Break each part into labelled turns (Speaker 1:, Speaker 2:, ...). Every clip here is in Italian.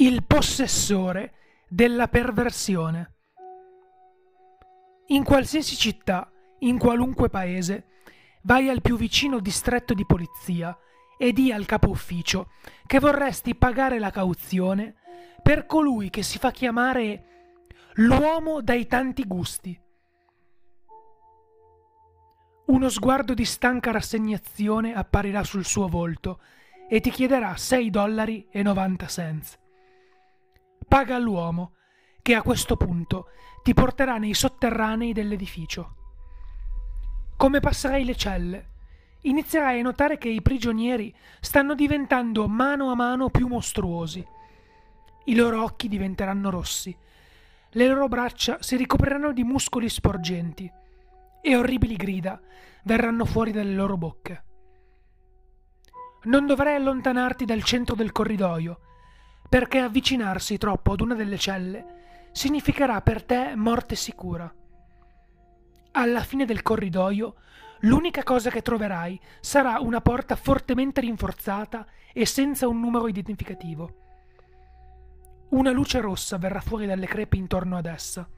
Speaker 1: il possessore della perversione. In qualsiasi città, in qualunque paese, vai al più vicino distretto di polizia e di al capo ufficio che vorresti pagare la cauzione per colui che si fa chiamare l'uomo dai tanti gusti. Uno sguardo di stanca rassegnazione apparirà sul suo volto e ti chiederà 6 dollari e 90 cents paga all'uomo, che a questo punto ti porterà nei sotterranei dell'edificio. Come passerai le celle, inizierai a notare che i prigionieri stanno diventando mano a mano più mostruosi. I loro occhi diventeranno rossi, le loro braccia si ricopriranno di muscoli sporgenti e orribili grida verranno fuori dalle loro bocche. Non dovrai allontanarti dal centro del corridoio, perché avvicinarsi troppo ad una delle celle significherà per te morte sicura. Alla fine del corridoio, l'unica cosa che troverai sarà una porta fortemente rinforzata e senza un numero identificativo. Una luce rossa verrà fuori dalle crepe intorno ad essa.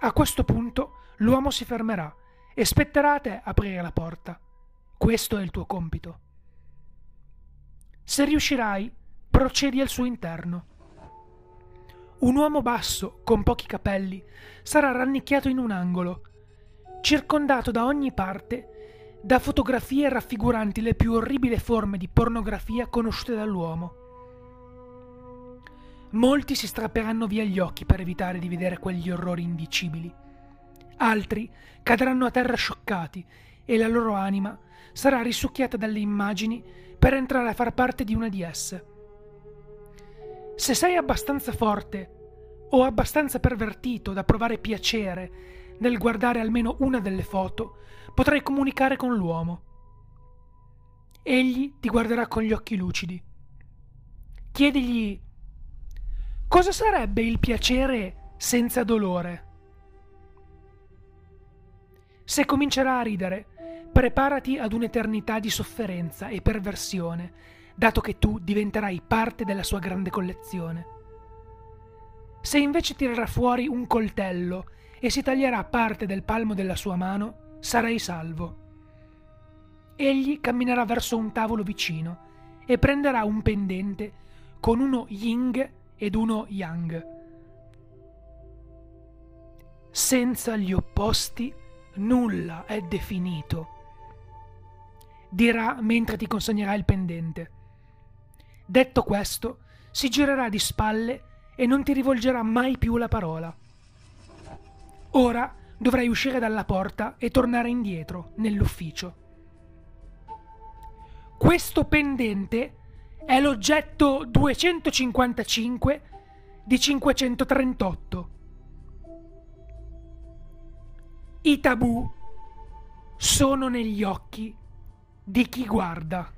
Speaker 1: A questo punto l'uomo si fermerà e spetterà a te aprire la porta. Questo è il tuo compito. Se riuscirai, procedi al suo interno. Un uomo basso, con pochi capelli, sarà rannicchiato in un angolo, circondato da ogni parte da fotografie raffiguranti le più orribili forme di pornografia conosciute dall'uomo. Molti si strapperanno via gli occhi per evitare di vedere quegli orrori indicibili. Altri cadranno a terra scioccati e la loro anima sarà risucchiata dalle immagini per entrare a far parte di una di esse. Se sei abbastanza forte o abbastanza pervertito da provare piacere nel guardare almeno una delle foto, potrai comunicare con l'uomo. Egli ti guarderà con gli occhi lucidi. Chiedigli cosa sarebbe il piacere senza dolore. Se comincerà a ridere, preparati ad un'eternità di sofferenza e perversione dato che tu diventerai parte della sua grande collezione. Se invece tirerà fuori un coltello e si taglierà parte del palmo della sua mano, sarai salvo. Egli camminerà verso un tavolo vicino e prenderà un pendente con uno ying ed uno yang. Senza gli opposti nulla è definito, dirà mentre ti consegnerà il pendente. Detto questo, si girerà di spalle e non ti rivolgerà mai più la parola. Ora dovrai uscire dalla porta e tornare indietro, nell'ufficio. Questo pendente è l'oggetto 255 di 538. I tabù sono negli occhi di chi guarda.